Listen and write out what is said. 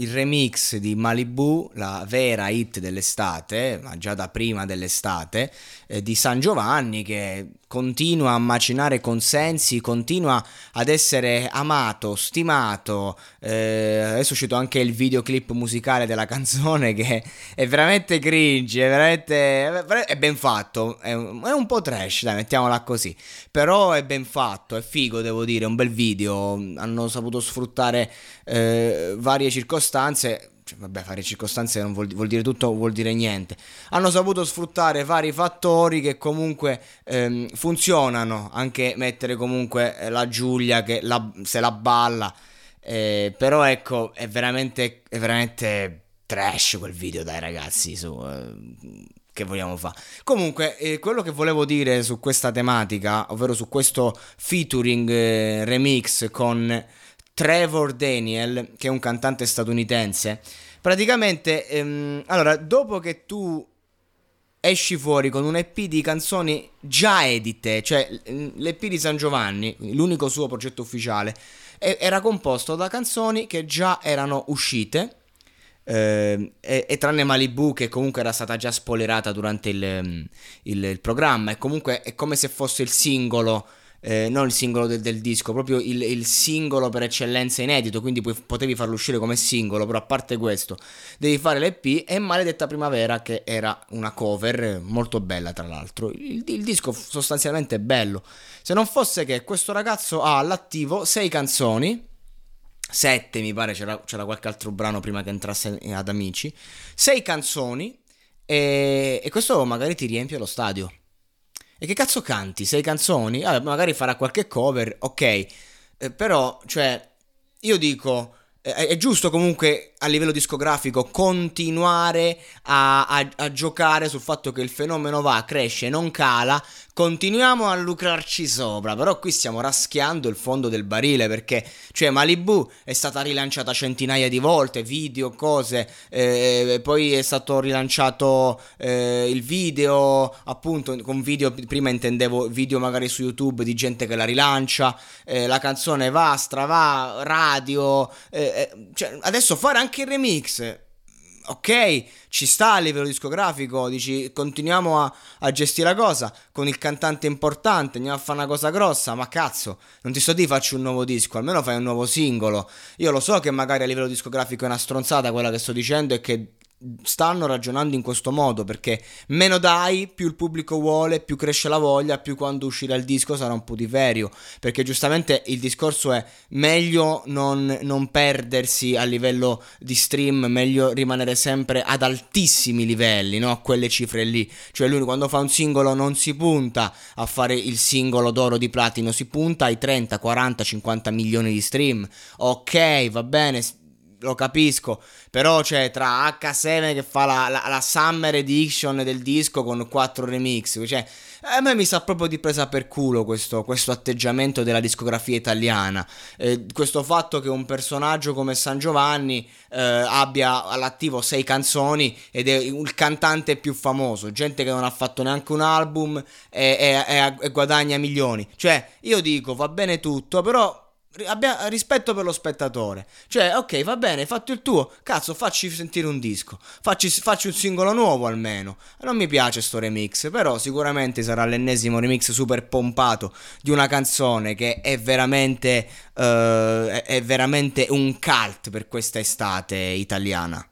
il remix di Malibu, la vera hit dell'estate, ma già da prima dell'estate, eh, di San Giovanni che continua a macinare consensi, continua ad essere amato, stimato. Eh, adesso è uscito anche il videoclip musicale della canzone che è veramente cringe, è veramente è ben fatto, è un, è un po' trash, dai, mettiamola così. Però è ben fatto, è figo, devo dire, un bel video, hanno saputo sfruttare eh, varie circostanze cioè, vabbè, fare circostanze non vuol, vuol, dire tutto, vuol dire niente. Hanno saputo sfruttare vari fattori che comunque ehm, funzionano, anche mettere comunque eh, la Giulia che la, se la balla. Eh, però ecco, è veramente, è veramente trash quel video, dai ragazzi, su... Eh, che vogliamo fare. Comunque, eh, quello che volevo dire su questa tematica, ovvero su questo featuring eh, remix con Trevor Daniel, che è un cantante statunitense. Praticamente, ehm, allora, dopo che tu esci fuori con un EP di canzoni già edite, cioè l'EP di San Giovanni, l'unico suo progetto ufficiale, era composto da canzoni che già erano uscite. Eh, e, e, tranne Malibu che comunque era stata già spoilerata durante il, il, il programma e comunque è come se fosse il singolo eh, non il singolo del, del disco, proprio il, il, singolo per eccellenza inedito, quindi puoi, potevi farlo uscire come singolo, però a parte questo devi fare l'EP e Maledetta Primavera che era una cover molto bella tra l'altro, il, il disco sostanzialmente è bello, se non fosse che questo ragazzo ha all'attivo sei canzoni, sette mi pare, c'era, c'era qualche altro brano prima che entrasse ad Amici, sei canzoni e, e questo magari ti riempie lo stadio. E che cazzo canti? Sei canzoni? Vabbè, magari farà qualche cover, ok. Eh, però, cioè, io dico, eh, è giusto comunque a livello discografico continuare a, a, a, giocare sul fatto che il fenomeno va, cresce, non cala, continuiamo a lucrarci sopra, però qui stiamo raschiando il fondo del barile perché, cioè, Malibu è stata rilanciata centinaia di volte, video, cose, eh, poi è stato rilanciato eh, il video, appunto, con video, prima intendevo video magari su YouTube di gente che la rilancia, eh, la canzone va, strava, radio, eh, eh, cioè, adesso fare anche anche il remix. Ok, ci sta a livello discografico, dici continuiamo a, a, gestire la cosa con il cantante importante, andiamo a fare una cosa grossa, ma cazzo, non ti sto di faccio un nuovo disco, almeno fai un nuovo singolo. Io lo so che magari a livello discografico è una stronzata quella che sto dicendo e che stanno ragionando in questo modo perché meno dai più il pubblico vuole più cresce la voglia più quando uscirà il disco sarà un putiferio perché giustamente il discorso è meglio non, non perdersi a livello di stream meglio rimanere sempre ad altissimi livelli no? a quelle cifre lì. Cioè lui quando fa un singolo non si punta a fare il singolo d'oro di platino si punta ai 30 40 50 milioni di stream. Ok va bene lo capisco, però c'è tra H7 che fa la, la, la, Summer Edition del disco con quattro remix, cioè a me mi sa proprio di presa per culo questo, questo atteggiamento della discografia italiana, eh, questo fatto che un personaggio come San Giovanni eh, abbia all'attivo sei canzoni ed è il cantante più famoso, gente che non ha fatto neanche un album e, e, e, e guadagna milioni, cioè io dico va bene tutto, però abbia rispetto per lo spettatore. Cioè, ok, va bene, hai fatto il tuo. Cazzo, facci sentire un disco. Facci, facci un singolo nuovo almeno. Non mi piace sto remix, però sicuramente sarà l'ennesimo remix super pompato di una canzone che è veramente, uh, è veramente un cult per questa estate italiana.